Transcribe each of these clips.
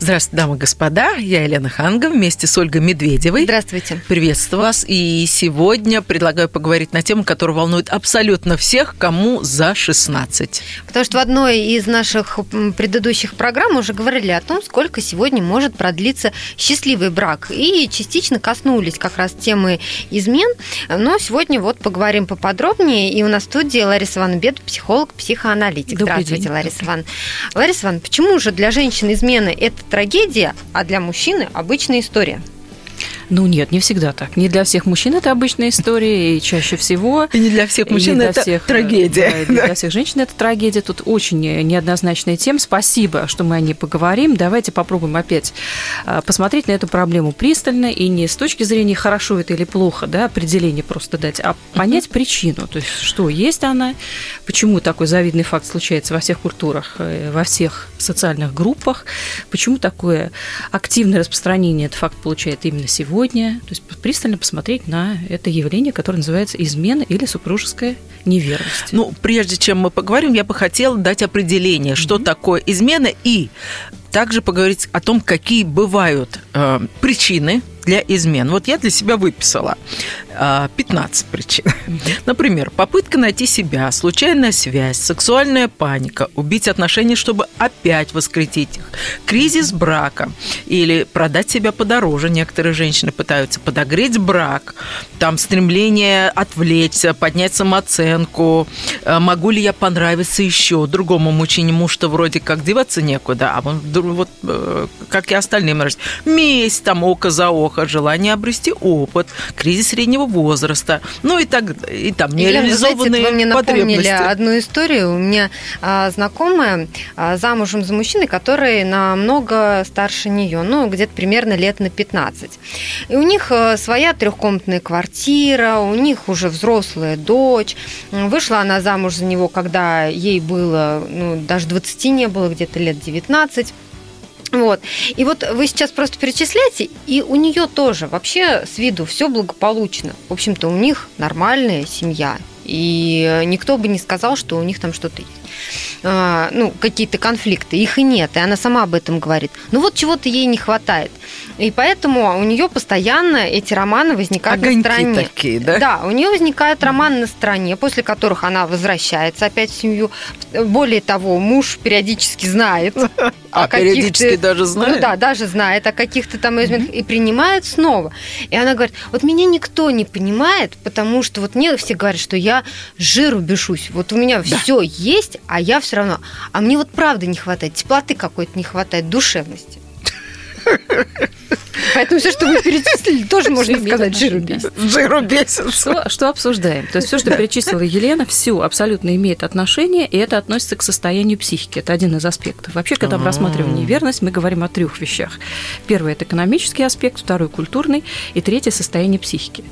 Здравствуйте, дамы и господа. Я Елена Ханга вместе с Ольгой Медведевой. Здравствуйте. Приветствую вас. И сегодня предлагаю поговорить на тему, которая волнует абсолютно всех, кому за 16. Потому что в одной из наших предыдущих программ уже говорили о том, сколько сегодня может продлиться счастливый брак. И частично коснулись как раз темы измен. Но сегодня вот поговорим поподробнее. И у нас в студии Лариса Ивановна Бед, психолог, психоаналитик. Добрый Здравствуйте, день. Лариса Ивановна. Лариса Ивановна, почему же для женщин измены это трагедия, а для мужчины обычная история? Ну нет, не всегда так. Не для всех мужчин это обычная история, и чаще всего... И не для всех мужчин для это всех, трагедия. да, и не для всех женщин это трагедия. Тут очень неоднозначная тема. Спасибо, что мы о ней поговорим. Давайте попробуем опять а, посмотреть на эту проблему пристально и не с точки зрения хорошо это или плохо, да, определение просто дать, а понять причину. То есть, что есть она, почему такой завидный факт случается во всех культурах, э, во всех социальных группах, почему такое активное распространение этот факт получает именно сегодня. То есть пристально посмотреть на это явление, которое называется измена или супружеская неверность. Ну, прежде чем мы поговорим, я бы хотела дать определение, что такое измена, и также поговорить о том, какие бывают э, причины для измен. Вот я для себя выписала 15 причин. Например, попытка найти себя, случайная связь, сексуальная паника, убить отношения, чтобы опять воскресить их, кризис брака или продать себя подороже. Некоторые женщины пытаются подогреть брак, там стремление отвлечься, поднять самооценку, э, могу ли я понравиться еще другому мужчине, муж-то вроде как деваться некуда, а он вот э, как и остальным нравится. Месть, там око за око, желание обрести опыт, кризис среднего возраста, ну и так и там Елена, вы знаете, нереализованные вы мне потребности. одну историю. У меня а, знакомая а, замужем за мужчиной, который намного старше нее, ну, где-то примерно лет на 15. И у них а, своя трехкомнатная квартира, у них уже взрослая дочь. Вышла она замуж за него, когда ей было, ну, даже 20 не было, где-то лет 19. Вот. И вот вы сейчас просто перечисляете, и у нее тоже вообще с виду все благополучно. В общем-то, у них нормальная семья. И никто бы не сказал, что у них там что-то есть. А, ну, какие-то конфликты. Их и нет. И она сама об этом говорит. Ну вот чего-то ей не хватает. И поэтому у нее постоянно эти романы возникают Огоньки на стороне. такие, да? Да, у нее возникают романы на стороне, после которых она возвращается опять в семью. Более того, муж периодически знает А периодически даже знает? Ну да, даже знает о каких-то там изменах и принимает снова. И она говорит, вот меня никто не понимает, потому что вот мне все говорят, что я жиру бешусь. Вот у меня все есть, а я все равно. А мне вот правда не хватает, теплоты какой-то не хватает, душевности. Поэтому все, что вы перечислили, тоже можно сказать отношение, жиру бесит. Жиру бесит. Что, что обсуждаем? То есть все, что перечислила Елена, все абсолютно имеет отношение, и это относится к состоянию психики. Это один из аспектов. Вообще, когда мы рассматриваем неверность, мы говорим о трех вещах. Первый – это экономический аспект, второй – культурный, и третий – состояние психики.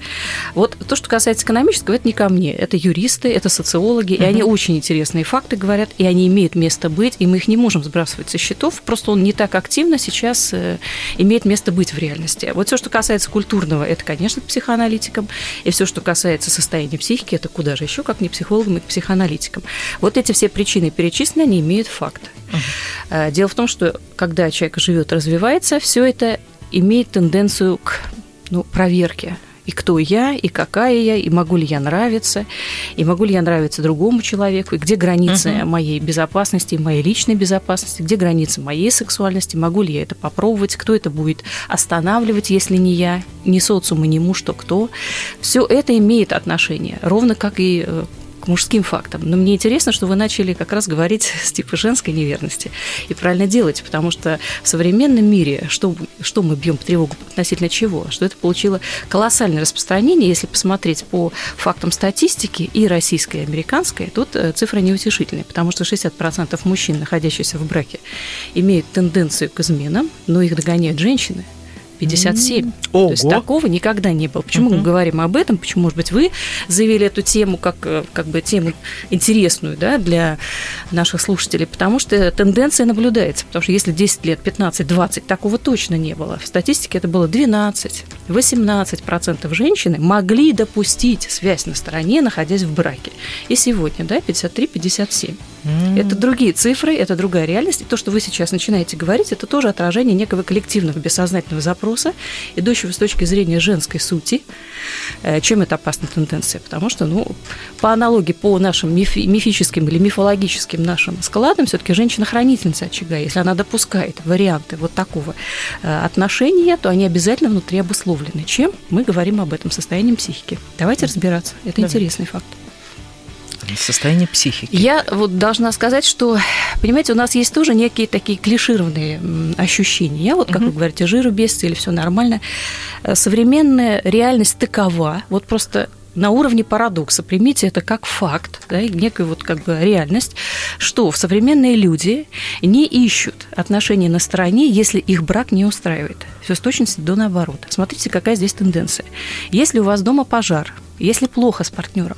Вот то, что касается экономического, это не ко мне. Это юристы, это социологи, и они очень интересные факты говорят, и они имеют место быть, и мы их не можем сбрасывать со счетов, просто он не так активно сейчас э, имеет место быть в реальности. Вот все, что касается культурного, это, конечно, к психоаналитикам, и все, что касается состояния психики, это куда же еще, как не психологам и к психоаналитикам. Вот эти все причины перечислены, они имеют факт. Э, Дело в том, что когда человек живет, развивается, все это имеет тенденцию к ну, проверке. И кто я, и какая я, и могу ли я нравиться, и могу ли я нравиться другому человеку, и где границы Мгм. моей безопасности, моей личной безопасности, где границы моей сексуальности, могу ли я это попробовать, кто это будет останавливать, если не я, не социум и не муж, то кто. Все это имеет отношение, ровно как и э, мужским фактам. Но мне интересно, что вы начали как раз говорить с типа женской неверности. И правильно делать, потому что в современном мире что, что мы бьем по тревогу относительно чего? Что это получило колоссальное распространение. Если посмотреть по фактам статистики и российской, и американской, тут э, цифры неутешительные, потому что 60% мужчин, находящихся в браке, имеют тенденцию к изменам, но их догоняют женщины. 57. То есть Ого. такого никогда не было. Почему мы Мгм. говорим об этом? Почему, может быть, вы заявили эту тему как, э, как бы тему интересную да, для наших слушателей? Потому что тенденция наблюдается. Потому что если 10 лет, 15, 20, такого точно не было. В статистике это было 12, 18% женщины могли допустить связь на стороне, находясь в браке. И сегодня, да, 53-57. Это другие цифры, это другая реальность. И то, что вы сейчас начинаете говорить, это тоже отражение некого коллективного бессознательного запроса, идущего с точки зрения женской сути. Э, чем это опасная тенденция? Потому что, ну, по аналогии, по нашим мифи- мифическим или мифологическим нашим складам, все-таки женщина-хранительница очага. Если она допускает варианты вот такого э, отношения, то они обязательно внутри обусловлены. Чем? Мы говорим об этом состоянием психики. Давайте разбираться. Это Давайте. интересный факт. Состояние психики. Я вот должна сказать, что, понимаете, у нас есть тоже некие такие клишированные ощущения. Я вот, как Мгм. вы говорите, жиру без или все нормально. Э, Современная реальность такова, вот просто на уровне парадокса, примите это как факт, да, некую вот как бы реальность, что современные люди не ищут отношения на стороне, если их брак не устраивает. Все с точностью до наоборот. Смотрите, какая здесь тенденция. Если у вас дома пожар, если плохо с партнером,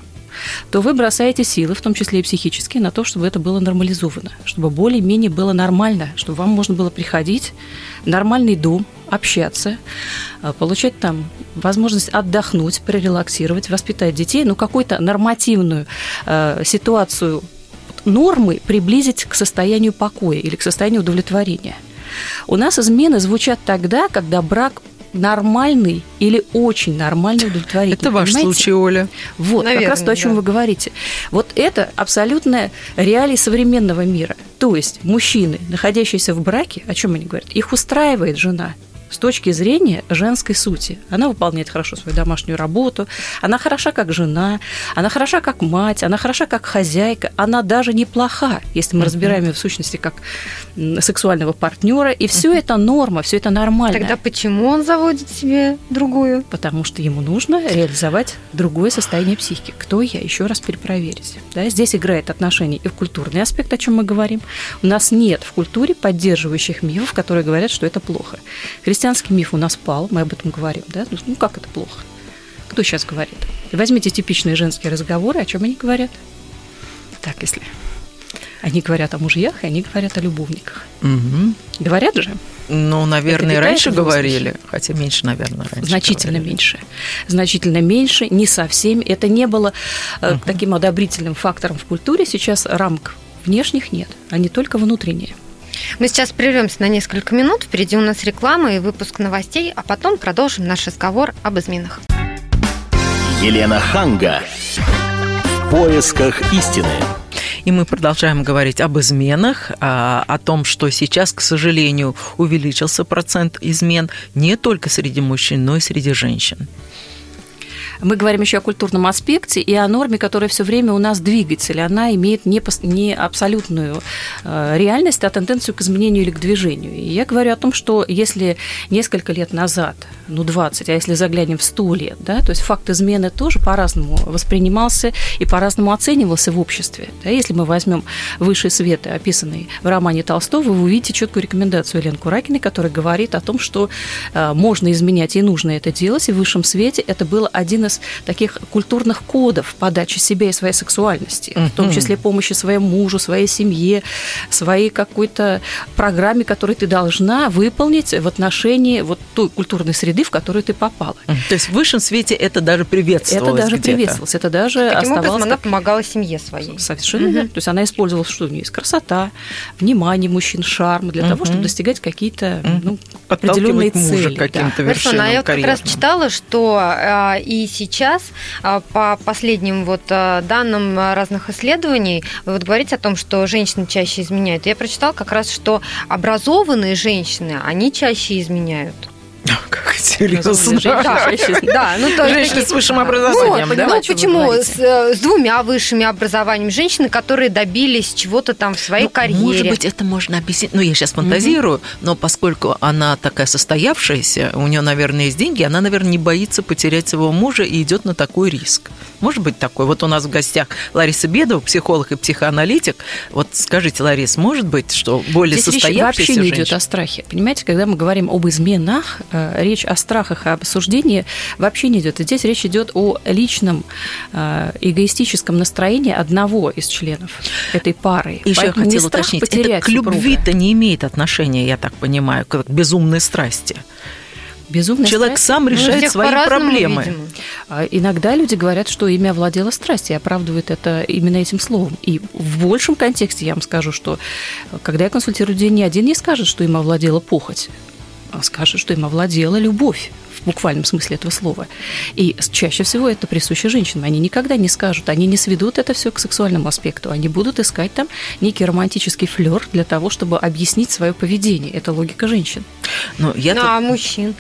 то вы бросаете силы, в том числе и психические, на то, чтобы это было нормализовано, чтобы более-менее было нормально, чтобы вам можно было приходить нормальный дом, общаться, а, получать там возможность отдохнуть, прорелаксировать, воспитать детей, ну, какую-то нормативную э, ситуацию нормы приблизить к состоянию покоя или к состоянию удовлетворения. У нас измены звучат тогда, когда брак нормальный или очень нормальный удовлетворительный. Это ваш понимаете? случай, Оля. Вот, как Наверное, раз то, о чем да. вы говорите. Вот это абсолютная реалии современного мира. То есть мужчины, находящиеся в браке, о чем они говорят? Их устраивает жена с точки зрения женской сути. Она выполняет хорошо свою домашнюю работу, она хороша как жена, она хороша как мать, она хороша как хозяйка, она даже неплоха, если мы разбираем ее в сущности как сексуального партнера. И все это норма, все это нормально. Тогда почему он заводит себе другую? Потому что ему нужно реализовать другое состояние психики. Кто я? Еще раз перепроверить. Да, здесь играет отношение и в культурный аспект, о чем мы говорим. У нас нет в культуре поддерживающих мифов, которые говорят, что это плохо. Христианский миф у нас пал, мы об этом говорим. Да? Ну, Ну как это плохо? Кто сейчас говорит? Возьмите типичные женские разговоры, о чем они говорят. Так, если они говорят о мужьях, и они говорят о любовниках. Мгм. Говорят же? Ну, наверное, раньше говорили, хотя меньше, наверное, раньше. Значительно говорили. меньше. Значительно меньше, не совсем. Это не было э, таким одобрительным фактором в культуре. Сейчас рамок внешних нет, они только внутренние. Мы сейчас прервемся на несколько минут. Впереди у нас реклама и выпуск новостей, а потом продолжим наш разговор об изменах. Елена Ханга. В поисках истины. И мы продолжаем говорить об изменах, а, о том, что сейчас, к сожалению, увеличился процент измен не только среди мужчин, но и среди женщин. Мы говорим еще о культурном аспекте и о норме, которая все время у нас двигатель. Она имеет не, не абсолютную э, реальность, а тенденцию к изменению или к движению. И я говорю о том, что если несколько лет назад, ну 20, а если заглянем в 100 лет, да, то есть факт измены тоже по-разному воспринимался и по-разному оценивался в обществе. Да, если мы возьмем «Высший свет», описанный в романе Толстого, вы увидите четкую рекомендацию Елены Куракиной, которая говорит о том, что э, можно изменять и нужно это делать, и в высшем свете это был один из таких культурных кодов подачи себя и своей сексуальности, в том числе помощи своему мужу, своей семье, своей какой-то программе, которую ты должна выполнить в отношении вот той культурной среды, в которую ты попала. То есть в высшем свете это даже Это приветствовалось даже где-то. приветствовалось, это даже Таким образом, оставалось она как- помогала семье своей. Совершенно верно. То есть она использовала, что у нее есть красота, внимание мужчин, шарм для того, Мгм. чтобы достигать какие-то ну, определенные мужа цели. каким-то да. Совершенно. вершинам А я вот как раз читала, что а, и сейчас а, по последним вот а, данным разных исследований вы вот говорите о том, что женщины чаще изменяют. Я прочитала как раз, что образованные женщины, они чаще изменяют. Как интересно. Да, ну то Женщины с высшим образованием, да? ну, почему с, э, с двумя высшими образованиями женщины, которые добились чего-то там в своей Ну, карьере. Может быть, это можно объяснить. Ну, я сейчас фантазирую, но поскольку она такая состоявшаяся, у нее, наверное, есть деньги, она, наверное, не боится потерять своего мужа и идет на такой риск. Может быть такой. Вот у нас в гостях Лариса Бедова, психолог и психоаналитик. Вот скажите, Ларис, может быть, что более Здесь состоявшаяся вообще не идет о страхе. Понимаете, когда мы говорим об изменах, э, речь о страхах и об осуждении вообще не идет. Здесь речь идет о личном э, эгоистическом настроении одного из членов этой пары. Еще я Поэтому не хотела уточнить, это к любви-то не имеет отношения, я так понимаю, к безумной страсти. Безумная Человек страсть. сам Ну, решает всех свои проблемы. видимо. А Иногда люди говорят, что ими овладела страсть и оправдывают это именно этим словом. И в большем контексте я вам скажу, что э, когда я консультирую людей, ни один не скажет, что им овладела похоть, скажет, что им овладела любовь в буквальном смысле этого слова. И чаще всего это присуще женщинам. Они никогда не скажут, они не сведут это все к сексуальному аспекту. Они будут искать там некий романтический флер для того, чтобы объяснить свое поведение. Это логика женщин. Ну, я Ну, а мужчин?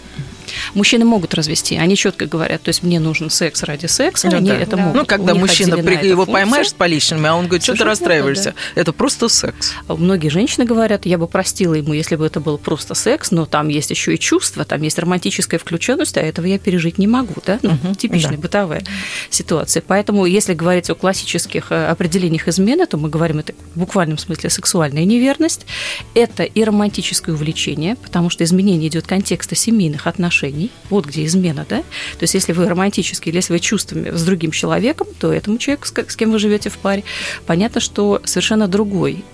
Мужчины могут развести, они четко говорят, то есть мне нужен секс ради секса, Ну они да. это Да. могут. Ну, когда мужчина, при- его функция. поймаешь с поличными, а он говорит, что ты расстраиваешься. Это просто секс. Многие женщины говорят, я бы простила ему, если бы это был просто секс, но там есть еще и чувства, там есть романтическая включенность, а этого я пережить не могу, да? Ну, Мгм, типичная да. бытовая ситуация. Поэтому, если говорить о классических э, определениях измены, то мы говорим это в буквальном смысле сексуальная неверность. Это и романтическое увлечение, потому что изменение идет контекста семейных отношений. Вот где измена, да? То есть, если вы романтически, или если вы чувствами с другим человеком, то этому человеку, с кем вы живете в паре, понятно, что совершенно другой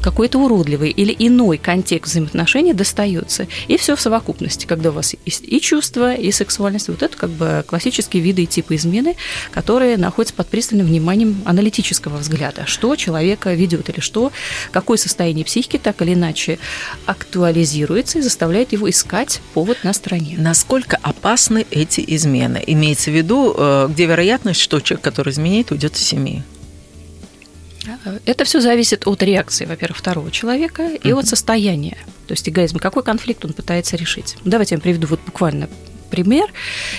какой-то уродливый или иной контекст взаимоотношений достается. И все в совокупности, когда у вас есть и чувства, и сексуальность. Вот это как бы классические виды и типы измены, которые находятся под пристальным вниманием аналитического взгляда. Что человека ведет или что, какое состояние психики так или иначе актуализируется и заставляет его искать повод на стороне. Насколько опасны эти измены? Имеется в виду, э, где вероятность, что человек, который изменяет, уйдет из семьи? Это все зависит от реакции, во-первых, второго человека и от состояния. То есть эгоизм, какой конфликт он пытается решить. Давайте я вам приведу вот буквально пример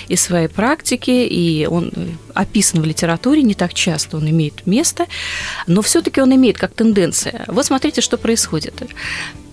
из своей практики, и он э, описан в литературе не так часто, он имеет место, но все-таки он имеет как тенденция. Вот смотрите, что происходит.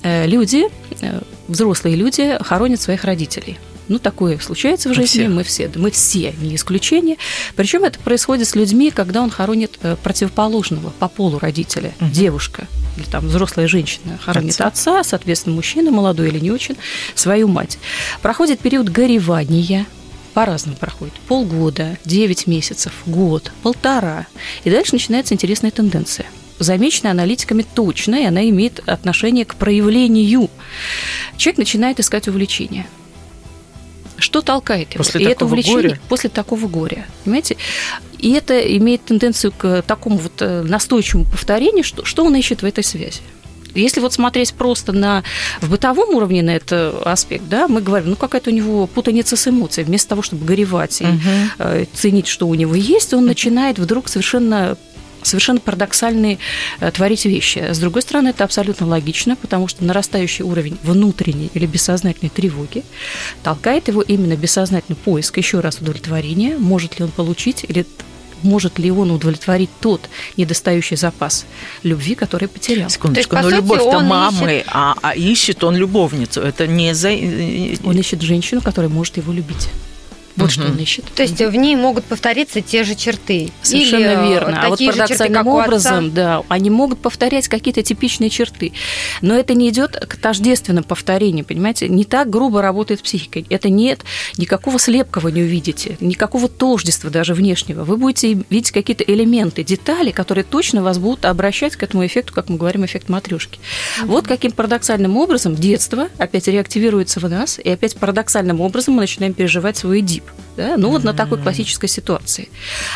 Э, Люди, э, взрослые люди, хоронят своих родителей. Ну, такое случается в жизни, всех. мы все, мы все, не исключение. Причем это происходит с людьми, когда он хоронит э, противоположного по полу родителя, Мгм. девушка или там взрослая женщина хоронит Отца. отца, соответственно, мужчина, молодой или не очень, свою мать. Проходит период горевания, по-разному проходит. Полгода, 9 месяцев, год, полтора. И дальше начинается интересная тенденция. Замеченная аналитиками точно, и она имеет отношение к проявлению. Человек начинает искать увлечение. Что толкает его? После и это увлечение горя? после такого горя. Понимаете? И это имеет тенденцию к такому вот э, настойчивому повторению, что, что он ищет в этой связи. Если вот смотреть просто на в бытовом уровне на этот аспект, да, мы говорим, ну какая-то у него путаница с эмоциями. Вместо того, чтобы горевать и э, ценить, что у него есть, он начинает вдруг совершенно совершенно парадоксальные э, творить вещи. С другой стороны, это абсолютно логично, потому что нарастающий уровень внутренней или бессознательной тревоги толкает его именно бессознательный поиск еще раз удовлетворения, может ли он получить или может ли он удовлетворить тот недостающий запас любви, который потерял. Секундочку, по но сути, любовь-то он мамы, а, а ищет он любовницу. Это не за... э, Он ищет женщину, которая может его любить. Вот что он ищет. То есть в ней могут повториться те же черты. Совершенно Или, э, верно. А вот черты, парадоксальным отца. образом, да, они могут повторять какие-то типичные черты. Но это не идет к тождественным повторениям, понимаете? Не так грубо работает психика. Это нет никакого слепкого не увидите, никакого тождества даже внешнего. Вы будете видеть какие-то элементы, детали, которые точно вас будут обращать к этому эффекту, как мы говорим, эффект матрешки. Вот каким парадоксальным образом детство опять реактивируется в нас, и опять парадоксальным образом мы начинаем переживать свой дип. Да? Ну вот на такой классической ситуации.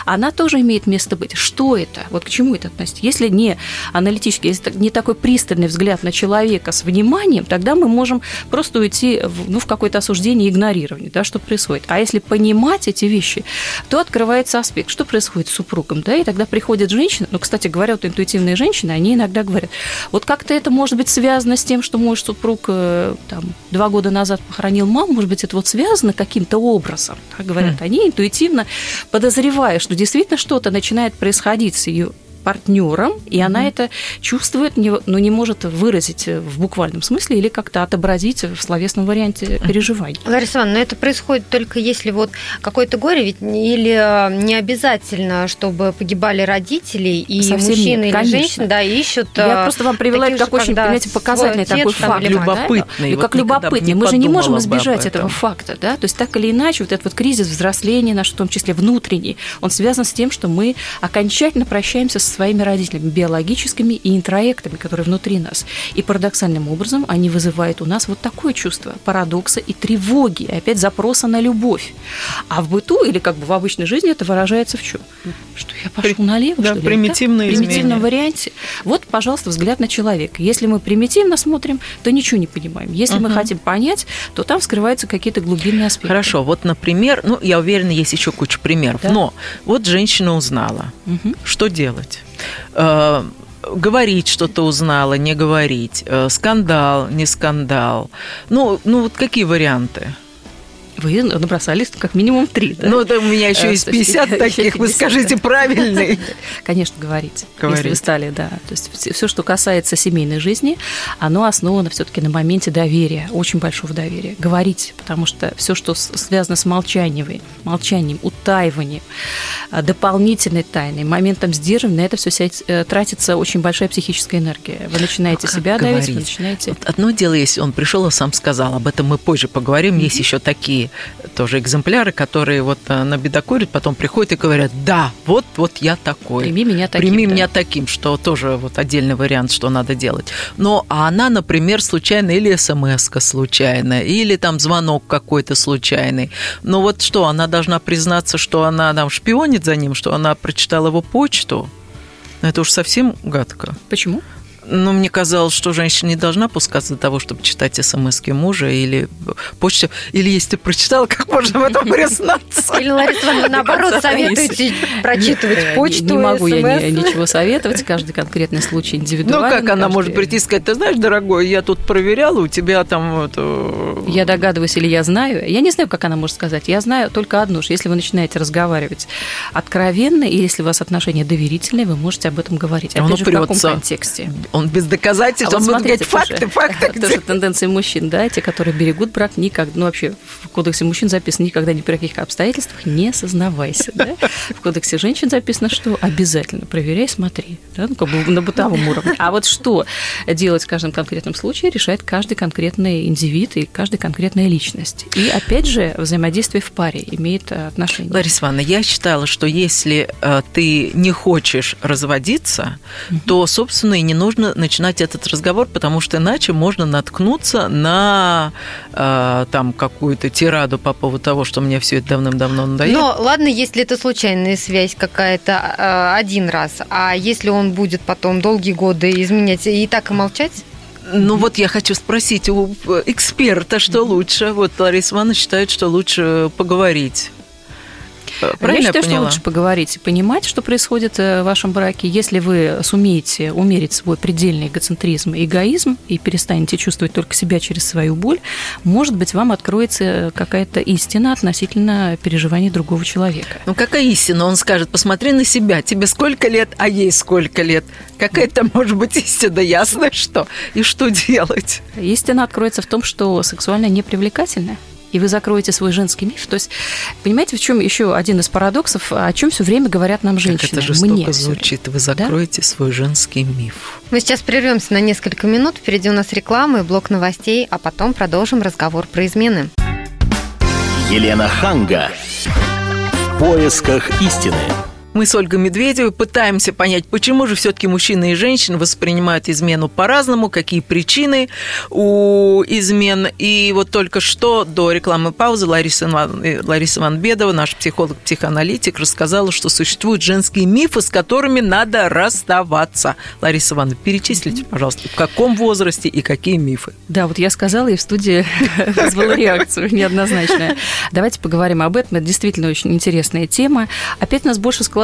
Она тоже имеет место быть. Что это? Вот к чему это относится? Если не аналитический, если не такой пристальный взгляд на человека с вниманием, тогда мы можем просто уйти в, ну, в какое-то осуждение и игнорирование, да, что происходит. А если понимать эти вещи, то открывается аспект, что происходит с супругом, да, и тогда приходит женщина, ну, кстати говоря, вот интуитивные женщины, они иногда говорят, вот как-то это может быть связано с тем, что мой супруг э, там два года назад похоронил маму, может быть, это вот связано каким-то образом, так говорят Хм. они, интуитивно подозревая, что действительно что-то начинает происходить с ее партнером, и она это чувствует, но не может выразить в буквальном смысле или как-то отобразить в словесном варианте переживаний. Лариса Ивановна, но это происходит только если вот какое-то горе, ведь или э, не обязательно, чтобы погибали родители, и Совсем мужчины нет, или конечно. женщины, да, ищут... Я э, просто вам привела это как же, очень, понимаете, показательный такой факт. Как да? любопытный. Ну, Вот как любопытный. Мы же не можем избежать этого факта, да? То есть так или иначе, вот этот вот кризис взросления наш, в том числе внутренний, он связан с тем, что мы окончательно прощаемся с своими родителями, биологическими и интроектами, которые внутри нас. И парадоксальным образом они вызывают у нас вот такое чувство парадокса и тревоги, и опять запроса на любовь. А в быту или как бы в обычной жизни это выражается в чем? Что я пошел налево, да, что ли? примитивное В примитивном варианте. Вот, пожалуйста, взгляд на человека. Если мы примитивно смотрим, то ничего не понимаем. Если угу. мы хотим понять, то там скрываются какие-то глубинные аспекты. Хорошо, вот, например, ну, я уверена, есть еще куча примеров. Да? Но вот женщина узнала. Угу. Что делать? Э, говорить что-то узнала, не говорить, э, скандал, не скандал. Ну, ну вот какие варианты? Вы набросали как минимум три, да? Ну, это у меня еще есть 50 таких, вы скажите правильный. Конечно, говорите, если вы стали, да. То есть все, что касается семейной жизни, оно основано все-таки на моменте доверия, очень большого доверия. Говорить, потому что все, что связано с молчанием, молчанием, утаиванием, а, дополнительной тайной, моментом сдерживания, на это все э, тратится очень большая психическая энергия. Вы начинаете себя давить, вы начинаете... Вот одно дело, если он пришел и сам сказал, об этом мы позже поговорим, есть еще такие тоже экземпляры, которые вот э, на бедокурят, потом приходят и говорят, да, вот, вот я такой. Прими меня таким. Прими да. меня таким, что тоже вот отдельный вариант, что надо делать. Но а она, например, случайно или смс случайная, или там звонок какой-то случайный. Но вот что, она должна признаться, что она там шпионит за ним, что она прочитала его почту? Это уж совсем гадко. Почему? Ну, мне казалось, что женщина не должна пускаться до того, чтобы читать смс мужа или почту. Или если ты прочитала, как можно в этом признаться? Или, Лариса Ивановна, наоборот, советуете прочитывать почту, Не могу я ничего советовать, каждый конкретный случай индивидуально. Ну, как она может прийти и сказать, ты знаешь, дорогой, я тут проверяла, у тебя там... Я догадываюсь или я знаю. Я не знаю, как она может сказать. Я знаю только одно, что если вы начинаете разговаривать откровенно, и если у вас отношения доверительные, вы можете об этом говорить. Опять же, в каком контексте? Он без доказательств, а он вот будет говорить факты, факты. Тоже тенденции мужчин, да, те, которые берегут брак, никогда, ну вообще в кодексе мужчин записано никогда ни при каких обстоятельствах не сознавайся, да. В кодексе женщин записано, что обязательно проверяй, смотри, да, ну как бы на бытовом уровне. А вот что делать в каждом конкретном случае, решает каждый конкретный индивид и каждая конкретная личность. И опять же, взаимодействие в паре имеет отношение. Лариса Ивановна, я считала, что если э, ты не хочешь разводиться, то, собственно, и не нужно нужно начинать этот разговор, потому что иначе можно наткнуться на э, там какую-то тираду по поводу того, что мне все это давным-давно надоело. Но ладно, если это случайная связь какая-то э, один раз, а если он будет потом долгие годы изменять и так и молчать? Ну вот я хочу спросить у эксперта, что лучше. Вот Лариса Ивановна считает, что лучше поговорить. Правильно я считаю, я что лучше поговорить и понимать, что происходит э, в вашем браке. Если вы сумеете умерить свой предельный эгоцентризм и эгоизм и перестанете чувствовать только себя через свою боль, может быть, вам откроется какая-то истина относительно переживаний другого человека. Ну, какая истина? Он скажет, посмотри на себя, тебе сколько лет, а ей сколько лет. Какая-то может быть истина, ясно что. И что делать? Истина откроется в том, что сексуально непривлекательная и вы закроете свой женский миф. То есть, понимаете, в чем еще один из парадоксов, о чем все время говорят нам женщины? Как это жестоко Мне звучит. Вы закроете да? свой женский миф. Мы сейчас прервемся на несколько минут. Впереди у нас реклама и блок новостей, а потом продолжим разговор про измены. Елена Ханга. В поисках истины. Мы с Ольгой Медведевой пытаемся понять, почему же все-таки мужчины и женщины воспринимают измену по-разному, какие причины у измен. И вот только что до рекламы паузы Лариса, Лариса Ванбедова, наш психолог-психоаналитик, рассказала, что существуют женские мифы, с которыми надо расставаться. Лариса Ивановна, перечислите, пожалуйста, в каком возрасте и какие мифы? Да, вот я сказала, и в студии вызвала реакцию неоднозначная. Давайте поговорим об этом. Это действительно очень интересная тема. Опять нас больше складывается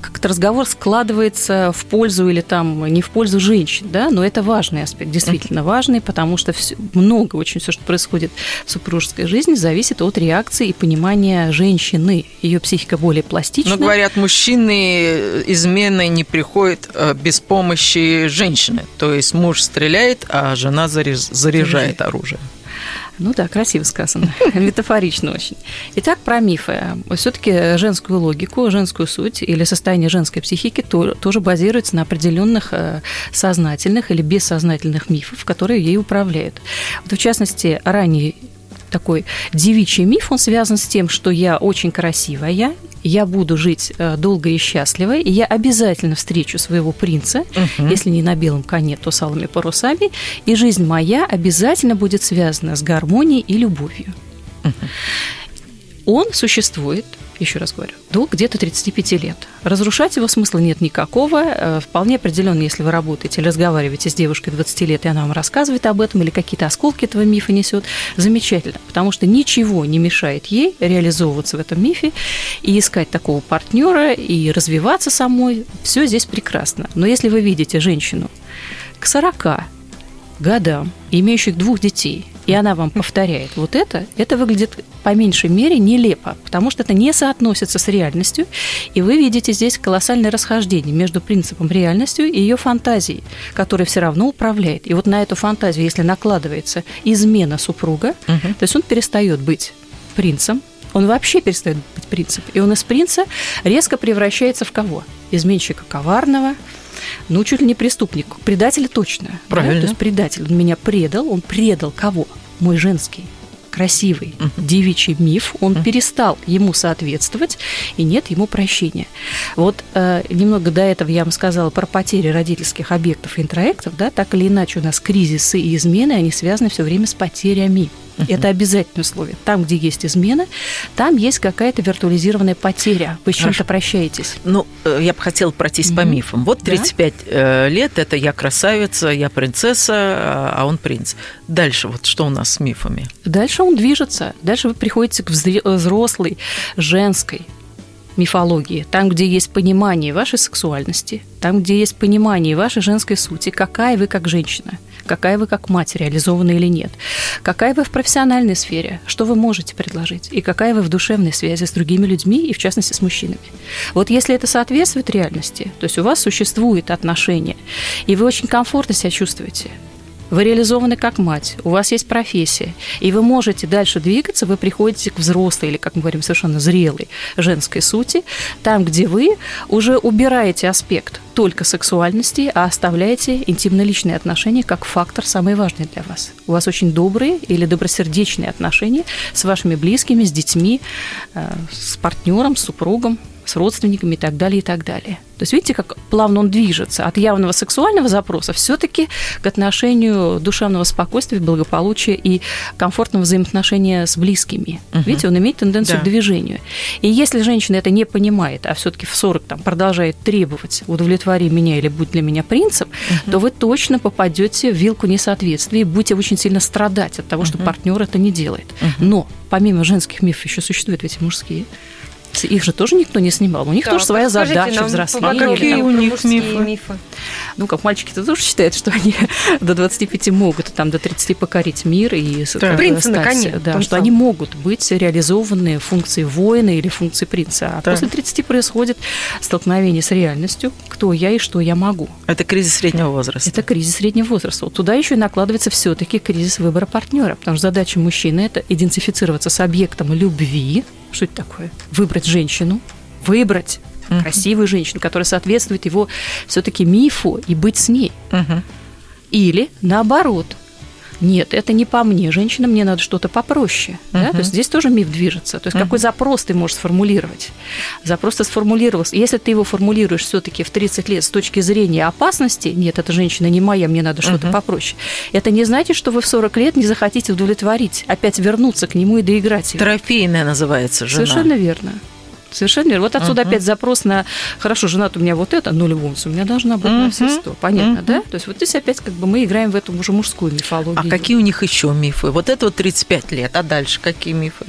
как-то разговор складывается в пользу или там не в пользу женщин, да, но это важный аспект, действительно важный, потому что все, много очень все, что происходит в супружеской жизни, зависит от реакции и понимания женщины. Ее психика более пластична. Но говорят, мужчины измены не приходят э, без помощи женщины. То есть муж стреляет, а жена заряжает оружие. Ну да, красиво сказано, метафорично очень. Итак, про мифы. Все-таки женскую логику, женскую суть или состояние женской психики тоже базируется на определенных э, сознательных или бессознательных мифов, которые ей управляют. Вот в частности, ранее такой девичий миф, он связан с тем, что я очень красивая, я буду жить э, долго и счастливо, и я обязательно встречу своего принца, угу. если не на белом коне, то с алыми парусами, и жизнь моя обязательно будет связана с гармонией и любовью. Угу. Он существует еще раз говорю, до где-то 35 лет. Разрушать его смысла нет никакого. Э, вполне определенно, если вы работаете или разговариваете с девушкой 20 лет, и она вам рассказывает об этом, или какие-то осколки этого мифа несет, замечательно, потому что ничего не мешает ей реализовываться в этом мифе и искать такого партнера, и развиваться самой. Все здесь прекрасно. Но если вы видите женщину к 40 годам, имеющих двух детей, и она вам повторяет вот это, это выглядит по меньшей мере нелепо, потому что это не соотносится с реальностью, и вы видите здесь колоссальное расхождение между принципом реальностью и ее фантазией, которая все равно управляет. И вот на эту фантазию, если накладывается измена супруга, угу. то есть он перестает быть принцем, он вообще перестает быть принцем, и он из принца резко превращается в кого? Изменщика коварного, ну, чуть ли не преступник. Предатель точно. Правильно. Да? То есть предатель. Он меня предал. Он предал кого? Мой женский красивый uh-huh. девичий миф, он uh-huh. перестал ему соответствовать, и нет ему прощения. Вот э, немного до этого я вам сказала про потери родительских объектов и интроектов, да, так или иначе у нас кризисы и измены, они связаны все время с потерями. Uh-huh. Это обязательное условие. Там, где есть измена, там есть какая-то виртуализированная потеря. Вы с чем-то прощаетесь. Ну, э, я бы хотела пройтись uh-huh. по мифам. Вот 35 да? Э, лет, это я красавица, я принцесса, а он принц. Дальше вот что у нас с мифами? Дальше он движется. Дальше вы приходите к взрослой, женской, мифологии, там, где есть понимание вашей сексуальности, там, где есть понимание вашей женской сути, какая вы как женщина, какая вы как мать, реализована или нет, какая вы в профессиональной сфере, что вы можете предложить, и какая вы в душевной связи с другими людьми, и в частности с мужчинами. Вот если это соответствует реальности, то есть у вас существует отношение, и вы очень комфортно себя чувствуете, вы реализованы как мать, у вас есть профессия, и вы можете дальше двигаться, вы приходите к взрослой или, как мы говорим, совершенно зрелой женской сути, там, где вы уже убираете аспект только сексуальности, а оставляете интимно-личные отношения как фактор самый важный для вас. У вас очень добрые или добросердечные отношения с вашими близкими, с детьми, э, с партнером, с супругом, с родственниками и так далее, и так далее. То есть видите, как плавно он движется от явного сексуального запроса все-таки к отношению душевного спокойствия, благополучия и комфортного взаимоотношения с близкими. Угу. Видите, он имеет тенденцию да. к движению. И если женщина это не понимает, а все-таки в 40 там, продолжает требовать удовлетвори меня или будь для меня принцип, угу. то вы точно попадете в вилку несоответствия и будете очень сильно страдать от того, угу. что партнер это не делает. Угу. Но помимо женских мифов еще существуют эти мужские. Их же тоже никто не снимал. У них да, тоже своя задача взросления. Какие у них мифы? мифы? Ну, как мальчики-то тоже считают, что они до 25 могут, там, до 30 покорить мир и да. принца на коне. Да, что они могут быть реализованы функции воина или функции принца. А да. после 30 происходит столкновение с реальностью, кто я и что я могу. Это кризис среднего возраста. Это кризис среднего возраста. Вот туда еще и накладывается все-таки кризис выбора партнера, потому что задача мужчины это идентифицироваться с объектом любви, что это такое? Выбрать женщину, выбрать uh-huh. красивую женщину, которая соответствует его все-таки мифу и быть с ней. Uh-huh. Или наоборот, нет, это не по мне, женщина, мне надо что-то попроще. Uh-huh. Да? То есть здесь тоже миф движется. То есть uh-huh. какой запрос ты можешь сформулировать? Запрос ты сформулировал. Если ты его формулируешь все-таки в 30 лет с точки зрения опасности, нет, эта женщина не моя, мне надо что-то uh-huh. попроще. Это не значит, что вы в 40 лет не захотите удовлетворить, опять вернуться к нему и доиграть его. Трофейная называется жена. Совершенно верно. Совершенно верно. Вот отсюда uh-huh. опять запрос на хорошо, жена у меня вот это, но любовница у меня должна быть uh-huh. на все сто. Понятно, uh-huh. да? То есть вот здесь опять как бы мы играем в эту уже мужскую мифологию. А какие у них еще мифы? Вот это вот 35 лет, а дальше какие мифы?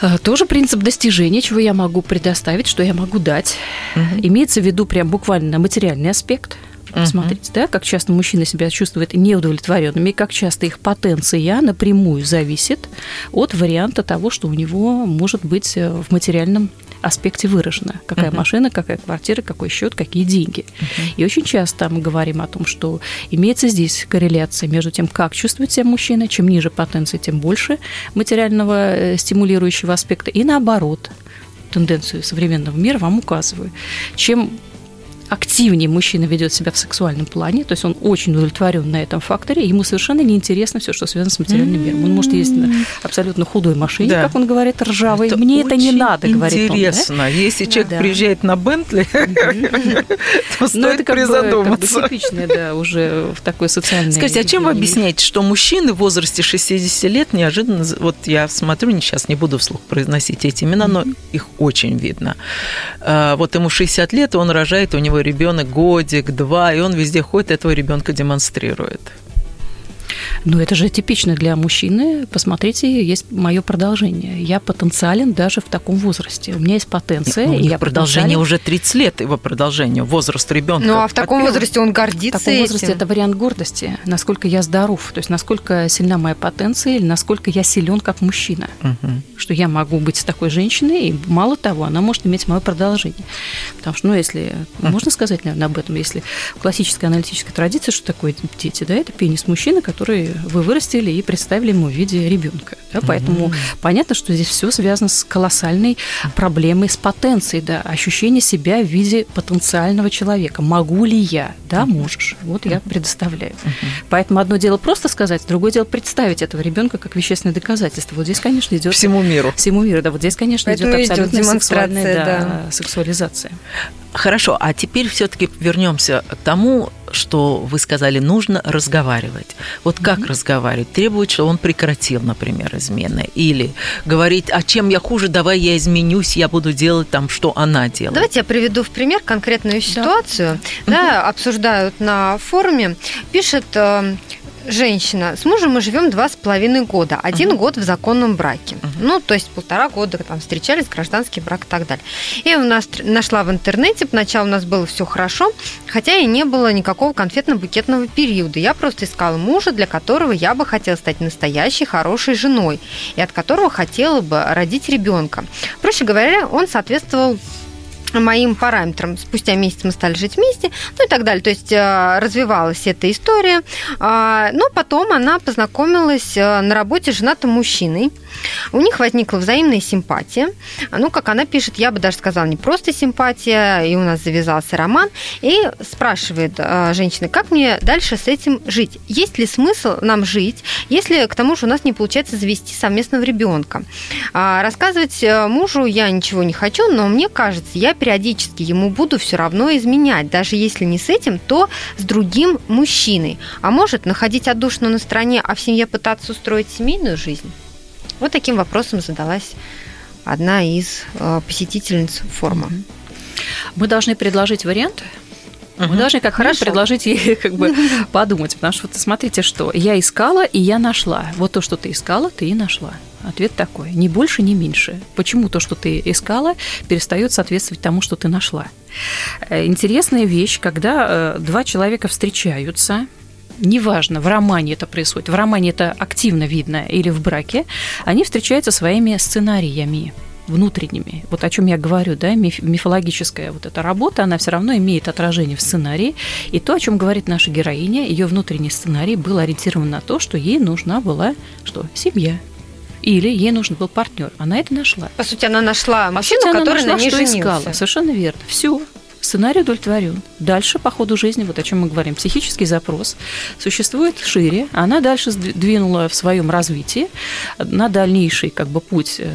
А, тоже принцип достижения, чего я могу предоставить, что я могу дать. Uh-huh. Имеется в виду прям буквально материальный аспект – Посмотрите, да, как часто мужчины себя чувствуют неудовлетворенными, как часто их потенция напрямую зависит от варианта того, что у него может быть э, в материальном аспекте выражено. Какая uh-huh. машина, какая квартира, какой счет, какие деньги. Uh-huh. И очень часто мы говорим о том, что имеется здесь корреляция между тем, как чувствует себя мужчина, чем ниже потенция, тем больше материального э, стимулирующего аспекта. И наоборот, тенденцию современного мира вам указываю. Чем активнее мужчина ведет себя в сексуальном плане, то есть он очень удовлетворен на этом факторе, ему совершенно неинтересно все, что связано с материальным миром. Он может ездить на абсолютно худой машине, Да. как он говорит, ржавой. Это Мне это не надо, говорит он. да? Интересно. Если человек Да. приезжает на Бентли, то Но стоит это призадуматься. типичное, да, уже в такой социальной... Скажите, а чем вы объясняете, что мужчины в возрасте 60 лет неожиданно, вот я смотрю, сейчас не буду вслух произносить эти имена, но их очень видно. А, Вот ему 60 лет, он рожает, у него ребенок годик, два, и он везде ходит, этого ребенка демонстрирует. Ну, это же типично для мужчины. Посмотрите, есть мое продолжение. Я потенциален даже в таком возрасте. У меня есть потенция. Ну, у них я продолжение потенциален. уже 30 лет, его продолжение, возраст ребенка. Ну, а в таком возрасте он В гордится таком возрасте этим. это вариант гордости, насколько я здоров, то есть насколько сильна моя потенция, или насколько я силен как мужчина, Мгм. что я могу быть с такой женщиной, и мало того, она может иметь мое продолжение. Потому что, ну, если, можно сказать, наверное, об этом, если в классической аналитической традиции, что такое дети, да, это пенис мужчины, который вы вырастили и представили ему в виде ребенка. Да, поэтому понятно, что здесь все связано с колоссальной проблемой с потенцией, да, ощущение себя в виде потенциального человека. Могу ли я? Да, можешь. Вот я предоставляю. Поэтому одно дело просто сказать, другое дело представить этого ребенка как вещественное доказательство. Вот здесь, конечно, идет Всему миру. всему миру, да, вот здесь, конечно, Поэтому идет абсолютная демонстрация, сексуальная, да, да. сексуализация. Хорошо, а теперь все-таки вернемся к тому, что вы сказали, нужно разговаривать. Вот как разговаривать? Требует, что он прекратил, например, измены. Или говорить, а чем я хуже, давай я изменюсь, я буду делать там, что она делает. Давайте я приведу в пример конкретную ситуацию. Да, обсуждают на форуме. Пишет э, женщина, с мужем мы живем два с половиной года, один год в законном браке. Ну, то есть полтора года там встречались, гражданский брак и так далее. И у нас нашла в интернете, поначалу у нас было все хорошо, хотя и не было никакого конфетно-букетного периода. Я просто искала мужа, для которого я бы хотела стать настоящей хорошей женой и от которого хотела бы родить ребенка. Проще говоря, он соответствовал моим параметрам. Спустя месяц мы стали жить вместе, ну и так далее. То есть э, развивалась эта история. А, Но потом она познакомилась э, на работе с женатым мужчиной. У них возникла взаимная симпатия. Ну, как она пишет, я бы даже сказала, не просто симпатия, и у нас завязался роман. И спрашивает э, женщина, как мне дальше с этим жить? Есть ли смысл нам жить, если к тому же у нас не получается завести совместного ребенка? А, Рассказывать э, мужу я ничего не хочу, но мне кажется, я периодически ему буду все равно изменять, даже если не с этим, то с другим мужчиной. А может находить отдушину на стороне, а в семье пытаться устроить семейную жизнь? Вот таким вопросом задалась одна из э, посетительниц форума. Мы должны предложить варианты. Мы Мгм. должны как Хорошо. Хорошо. предложить ей как бы подумать, потому что вот смотрите, что я искала и я нашла. Вот то, что ты искала, ты и нашла. Ответ такой: ни больше, ни меньше. Почему то, что ты искала, перестает соответствовать тому, что ты нашла? Э, Интересная вещь, когда э, два человека встречаются, неважно, в романе это происходит, в романе это активно видно или в браке, они встречаются своими сценариями внутренними. Вот о чем я говорю, да, миф- мифологическая вот эта работа, она все равно имеет отражение в сценарии. И то, о чем говорит наша героиня, ее внутренний сценарий был ориентирован на то, что ей нужна была что? Семья. Или ей нужен был партнер. Она это нашла. По сути, она нашла По мужчину, сути, она который нашла, на ней что женился. искала. Совершенно верно. Все. Сценарий удовлетворен. Дальше по ходу жизни, вот о чем мы говорим, психический запрос существует шире. Она дальше двинула в своем развитии на дальнейший как бы путь э,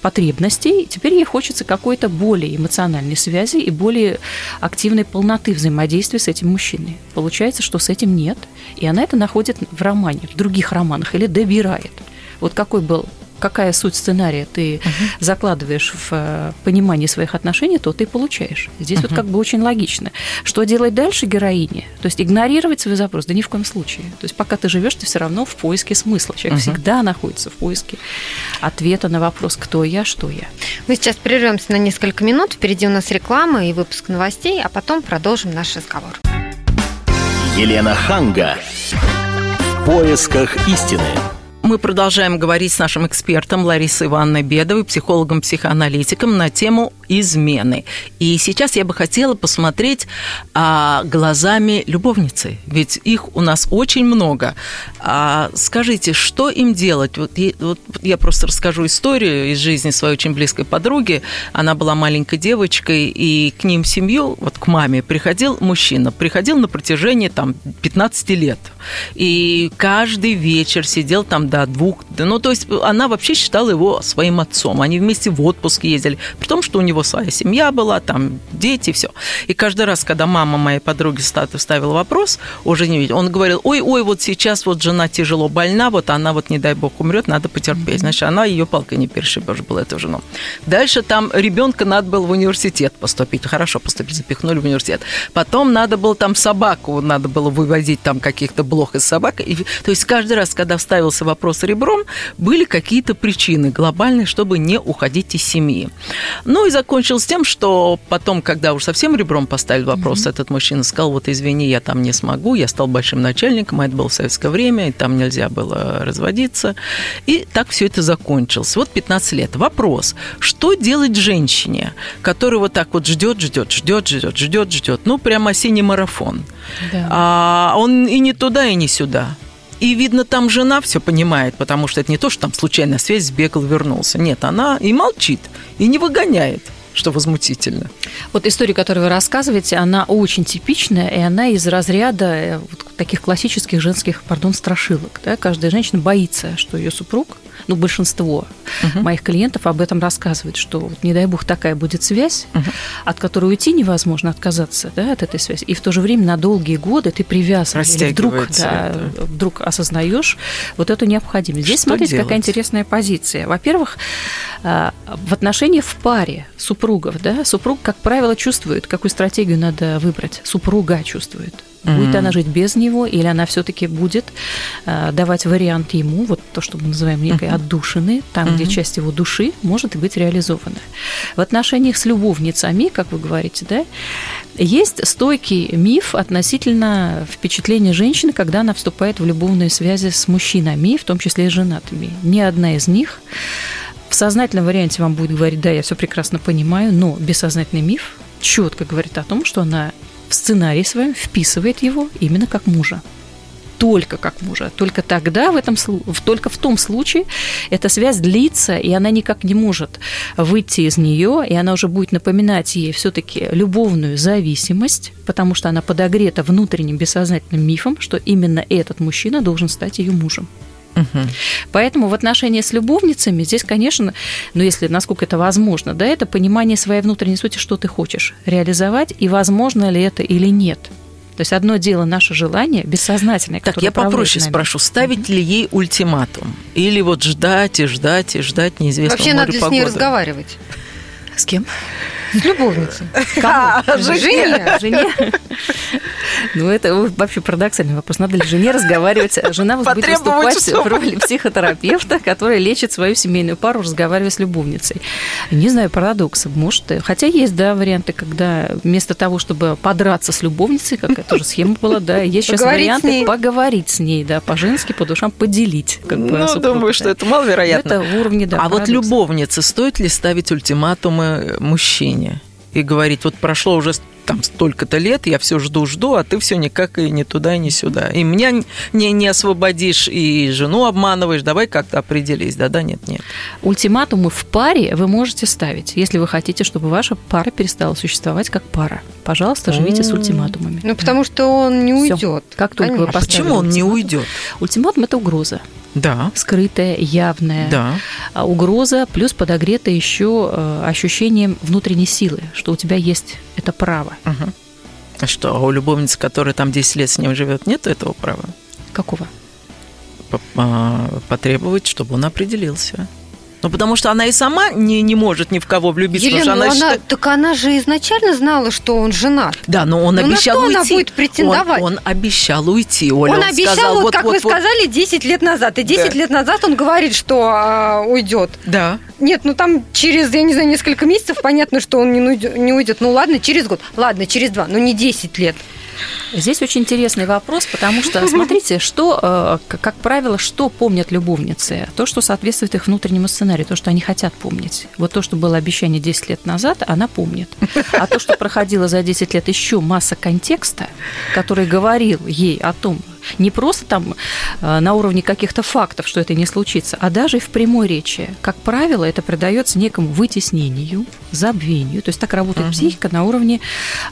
потребностей. Теперь ей хочется какой-то более эмоциональной связи и более активной полноты взаимодействия с этим мужчиной. Получается, что с этим нет, и она это находит в романе, в других романах или добирает. Вот какой был какая суть сценария ты закладываешь в э, понимание своих отношений, то ты и получаешь. Здесь вот как бы очень логично. Что делать дальше героине? То есть игнорировать свой запрос? Да ни в коем случае. То есть пока ты живешь, ты все равно в поиске смысла. Человек всегда находится в поиске ответа на вопрос, кто я, что я. Мы сейчас прервемся на несколько минут. Впереди у нас реклама и выпуск новостей, а потом продолжим наш разговор. Елена Ханга. В поисках истины. Мы продолжаем говорить с нашим экспертом Ларисой Ивановной Бедовой, психологом-психоаналитиком на тему измены. И сейчас я бы хотела посмотреть а, глазами любовницы, ведь их у нас очень много. А, скажите, что им делать? Вот, вот я просто расскажу историю из жизни своей очень близкой подруги. Она была маленькой девочкой, и к ним в семью, вот к маме, приходил мужчина. Приходил на протяжении там 15 лет. И каждый вечер сидел там до двух. Ну, то есть она вообще считала его своим отцом. Они вместе в отпуск ездили. При том, что у него своя семья была, там дети, все. И каждый раз, когда мама моей подруги ставила вопрос уже не видел, он говорил, ой, ой, вот сейчас вот жена тяжело больна, вот она вот, не дай бог, умрет, надо потерпеть. Значит, она ее палкой не перешибешь была эту жену. Дальше там ребенка надо было в университет поступить. Хорошо поступить, запихнули в университет. Потом надо было там собаку, надо было выводить там каких-то блох из собак. И, то есть каждый раз, когда вставился вопрос ребром, были какие-то причины глобальные, чтобы не уходить из семьи. Ну и закончилось тем, что потом, когда уже совсем ребром поставили вопрос, mm-hmm. этот мужчина сказал, вот извини, я там не смогу, я стал большим начальником, а это было в советское время, и там нельзя было разводиться. И так все это закончилось. Вот 15 лет. Вопрос, что делать женщине, которая вот так вот ждет, ждет, ждет, ждет, ждет, ждет, ну прямо осенний марафон. Да. А он и не туда, и не сюда. И, видно, там жена все понимает, потому что это не то, что там случайная связь, сбегал, вернулся. Нет, она и молчит, и не выгоняет что возмутительно. Вот история, которую вы рассказываете, она очень типичная, и она из разряда э, вот таких классических женских, пардон, страшилок. Да? Каждая женщина боится, что ее супруг ну, большинство угу. моих клиентов об этом рассказывают, что, вот, не дай бог, такая будет связь, угу. от которой уйти невозможно, отказаться да, от этой связи. И в то же время на долгие годы ты привязан. Или вдруг, да, вдруг осознаешь вот эту необходимость. Здесь, что смотрите, делать? какая интересная позиция. Во-первых, а, в отношении в паре супругов, да, супруг, как правило, чувствует, какую стратегию надо выбрать. Супруга чувствует. Будет mm-hmm. она жить без него, или она все-таки будет э, давать вариант ему, вот то, что мы называем некой mm-hmm. отдушины, там, mm-hmm. где часть его души может быть реализована. В отношениях с любовницами, как вы говорите, да, есть стойкий миф относительно впечатления женщины, когда она вступает в любовные связи с мужчинами, в том числе и женатыми. Ни одна из них в сознательном варианте вам будет говорить, да, я все прекрасно понимаю, но бессознательный миф четко говорит о том, что она в сценарий своем вписывает его именно как мужа только как мужа. Только тогда, в этом, только в том случае, эта связь длится, и она никак не может выйти из нее, и она уже будет напоминать ей все-таки любовную зависимость, потому что она подогрета внутренним бессознательным мифом, что именно этот мужчина должен стать ее мужем. Угу. Поэтому в отношении с любовницами здесь, конечно, ну если насколько это возможно, да, это понимание своей внутренней сути, что ты хочешь реализовать, и возможно ли это или нет. То есть одно дело наше желание бессознательное. Так, я попроще нами. спрошу, ставить ли ей ультиматум? Или вот ждать и ждать и ждать неизвестного Вообще надо погоды? с ней разговаривать. С кем? С любовницей. Кому? Жене. Жене. Ну, это вообще парадоксальный вопрос. Надо ли жене разговаривать? Жена будет выступать в роли психотерапевта, который лечит свою семейную пару, разговаривая с любовницей. Не знаю, парадокс. Может, хотя есть, да, варианты, когда вместо того, чтобы подраться с любовницей, какая тоже схема была, да, есть сейчас варианты поговорить с ней, да, по-женски, по душам, поделить. Ну, думаю, что это маловероятно. Это в уровне, да, А вот любовнице стоит ли ставить ультиматумы мужчине? И говорить, вот прошло уже там столько-то лет, я все жду-жду, а ты все никак и не туда, и не сюда. И меня не, не освободишь, и жену обманываешь, давай как-то определись. Да-да, нет, нет. Ультиматумы в паре вы можете ставить, если вы хотите, чтобы ваша пара перестала существовать как пара. Пожалуйста, живите с ультиматумами. Ну, потому что он не уйдет. Как только Конечно. вы поставите Почему он не уйдет? Ультиматум – это угроза да. скрытая, явная да. А угроза, плюс подогрета еще э, ощущением внутренней силы, что у тебя есть это право. Угу. А что, а у любовницы, которая там 10 лет с ним живет, нет этого права? Какого? А, потребовать, чтобы он определился. Ну, потому что она и сама не, не может ни в кого влюбиться. Елена, она, она, считает... так она же изначально знала, что он женат. Да, но он но ну, обещал на что уйти. она будет претендовать? Он, он обещал уйти. Оля, он, он обещал, сказал, вот, вот как вот, вы вот. сказали, 10 лет назад. И 10 да. лет назад он говорит, что а, уйдет. Да. Нет, ну там через, я не знаю, несколько месяцев понятно, что он не уйдет. Не уйдет. Ну ладно, через год. Ладно, через два. Но не 10 лет. Здесь очень интересный вопрос, потому что, смотрите, что, э, как правило, что помнят любовницы? То, что соответствует их внутреннему сценарию, то, что они хотят помнить. Вот то, что было обещание 10 лет назад, она помнит. А то, что проходило за 10 лет, еще масса контекста, который говорил ей о том, не просто там э, на уровне каких-то фактов, что это не случится, а даже и в прямой речи. Как правило, это придается некому вытеснению, забвению. То есть так работает uh-huh. психика на уровне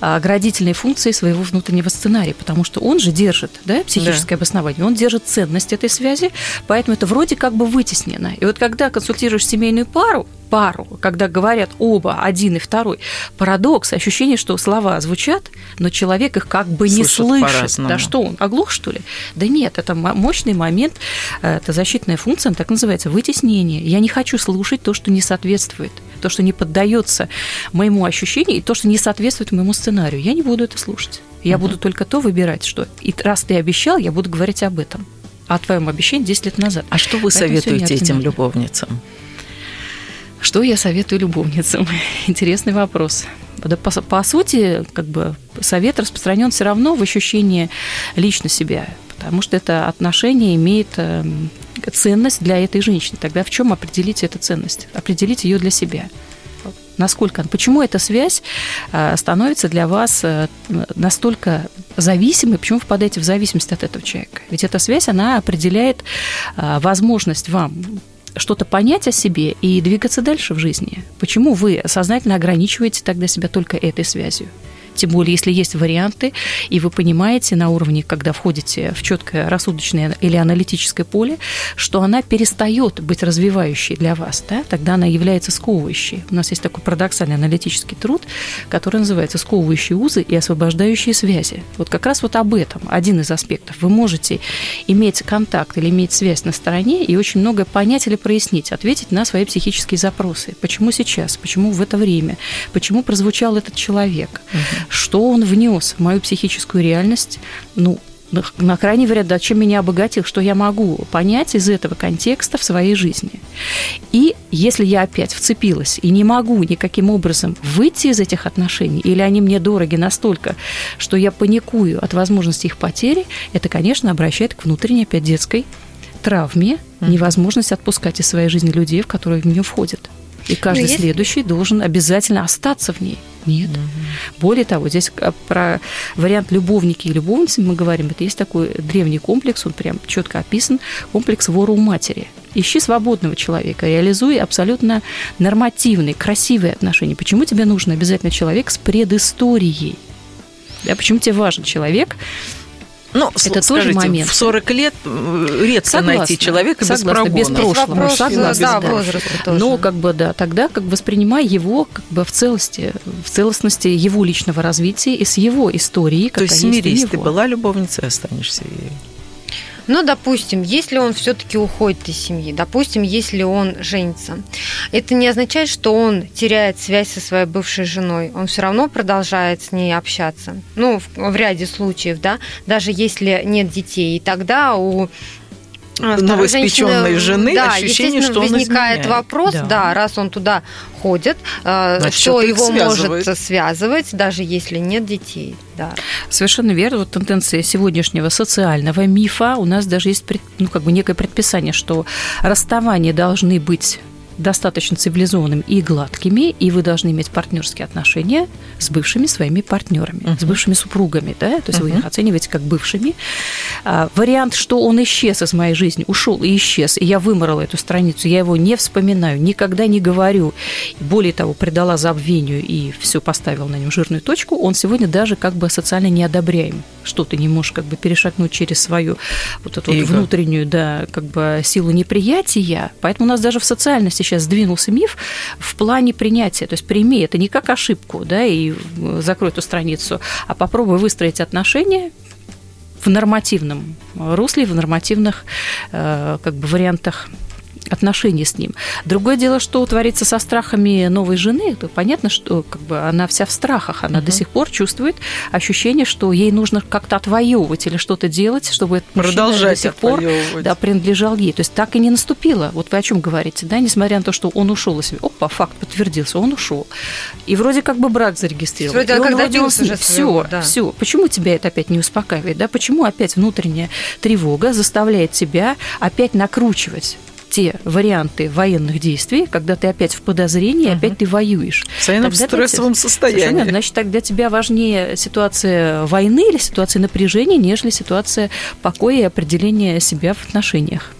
а, оградительной функции своего внутреннего сценария, потому что он же держит да, психическое да. обоснование, он держит ценность этой связи, поэтому это вроде как бы вытеснено. И вот когда консультируешь семейную пару, пару, когда говорят оба, один и второй, парадокс, ощущение, что слова звучат, но человек их как бы не слышит. Да что он, оглух, что ли? Да нет, это мощный момент, э, это защитная функция, так называется, вытеснение. Я не хочу слушать то, что не соответствует, то, что не поддается моему ощущению, и то, что не соответствует моему сценарию. Я не буду это слушать. Я угу. буду только то выбирать, что и раз ты обещал, я буду говорить об этом. О твоем обещании 10 лет назад. А что вы Поэтому советуете этим любовницам? Что я советую любовницам? Интересный вопрос. По, по сути, как бы совет распространен все равно в ощущении лично себя, потому что это отношение имеет эм, ценность для этой женщины. Тогда в чем определить эту ценность? Определить ее для себя. Насколько, почему эта связь э, становится для вас э, настолько зависимой, почему вы впадаете в зависимость от этого человека? Ведь эта связь, она определяет э, возможность вам что-то понять о себе и двигаться дальше в жизни? Почему вы сознательно ограничиваете тогда себя только этой связью? Тем более, если есть варианты, и вы понимаете на уровне, когда входите в четкое рассудочное или аналитическое поле, что она перестает быть развивающей для вас, да? тогда она является сковывающей. У нас есть такой парадоксальный аналитический труд, который называется «Сковывающие узы и освобождающие связи». Вот как раз вот об этом один из аспектов. Вы можете иметь контакт или иметь связь на стороне и очень многое понять или прояснить, ответить на свои психические запросы. Почему сейчас? Почему в это время? Почему прозвучал этот человек? Угу что он внес в мою психическую реальность, ну, на крайний вариант, да, чем меня обогатил, что я могу понять из этого контекста в своей жизни. И если я опять вцепилась и не могу никаким образом выйти из этих отношений, или они мне дороги настолько, что я паникую от возможности их потери, это, конечно, обращает к внутренней опять детской травме, невозможность отпускать из своей жизни людей, в которые в нее входят. И каждый есть... следующий должен обязательно остаться в ней. Нет. Угу. Более того, здесь про вариант любовники и любовницы мы говорим. Это есть такой древний комплекс, он прям четко описан, комплекс вора у матери. Ищи свободного человека, реализуй абсолютно нормативные, красивые отношения. Почему тебе нужен обязательно человек с предысторией? Да, почему тебе важен человек, ну, это скажите, тоже момент. В 40 лет э, редко согласна, найти человека согласна, без прогона. без прошлого. Вопрос, согласна, да, да. возраста тоже. Но как бы да, тогда как бы воспринимай его как бы в целости, в целостности его личного развития и с его историей. То есть смирись, ты была любовницей, останешься ею. Но, допустим, если он все-таки уходит из семьи, допустим, если он женится, это не означает, что он теряет связь со своей бывшей женой. Он все равно продолжает с ней общаться. Ну, в, в ряде случаев, да, даже если нет детей. И тогда у новоиспеченной жены да, ощущение, что он возникает изменяет. вопрос, да. да, раз он туда ходит, э, Значит, что его связывает. может связывать, даже если нет детей. Да. Совершенно верно. Вот тенденция сегодняшнего социального мифа у нас даже есть ну, как бы некое предписание, что расставания должны быть достаточно цивилизованными и гладкими, и вы должны иметь партнерские отношения с бывшими своими партнерами, uh-huh. с бывшими супругами, да, то есть uh-huh. вы их оцениваете как бывшими. А, вариант, что он исчез из моей жизни, ушел и исчез, и я выморала эту страницу, я его не вспоминаю, никогда не говорю, более того, предала забвению и все поставила на нем жирную точку, он сегодня даже как бы социально неодобряем. Что ты не можешь как бы перешагнуть через свою вот эту вот внутреннюю, да, как бы силу неприятия, поэтому у нас даже в социальности сейчас сдвинулся миф в плане принятия. То есть прими это не как ошибку, да, и закрой эту страницу, а попробуй выстроить отношения в нормативном русле, в нормативных э, как бы, вариантах отношения с ним. Другое дело, что творится со страхами новой жены. Понятно, что как бы она вся в страхах, она угу. до сих пор чувствует ощущение, что ей нужно как-то отвоевывать или что-то делать, чтобы этот Продолжать до сих пор да, принадлежал ей. То есть так и не наступило. Вот вы о чем говорите, да, несмотря на то, что он ушел из опа, факт подтвердился, он ушел. И вроде как бы брак зарегистрирован. Вроде, и он вроде он все, своего, да. все. Почему тебя это опять не успокаивает, да? Почему опять внутренняя тревога заставляет тебя опять накручивать? Те варианты военных действий, когда ты опять в подозрении, угу. опять ты воюешь. В стрессовом состоянии. Значит, тогда тебя важнее ситуация войны или ситуация напряжения, нежели ситуация покоя и определения себя в отношениях.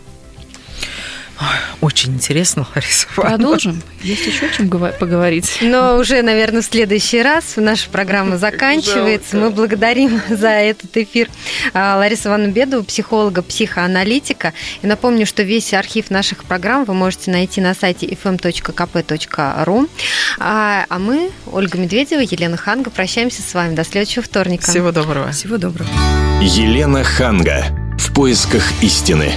Очень интересно, Лариса. Продолжим. Есть еще о чем поговорить. Но уже, наверное, в следующий раз наша программа заканчивается. Мы благодарим за этот эфир а, Ларису Ивановну Бедову, психолога, психоаналитика. И напомню, что весь архив наших программ вы можете найти на сайте fm.kp.ru. А, а мы, Ольга Медведева, Елена Ханга, прощаемся с вами. До следующего вторника. Всего доброго. Всего доброго. Елена Ханга. В поисках истины.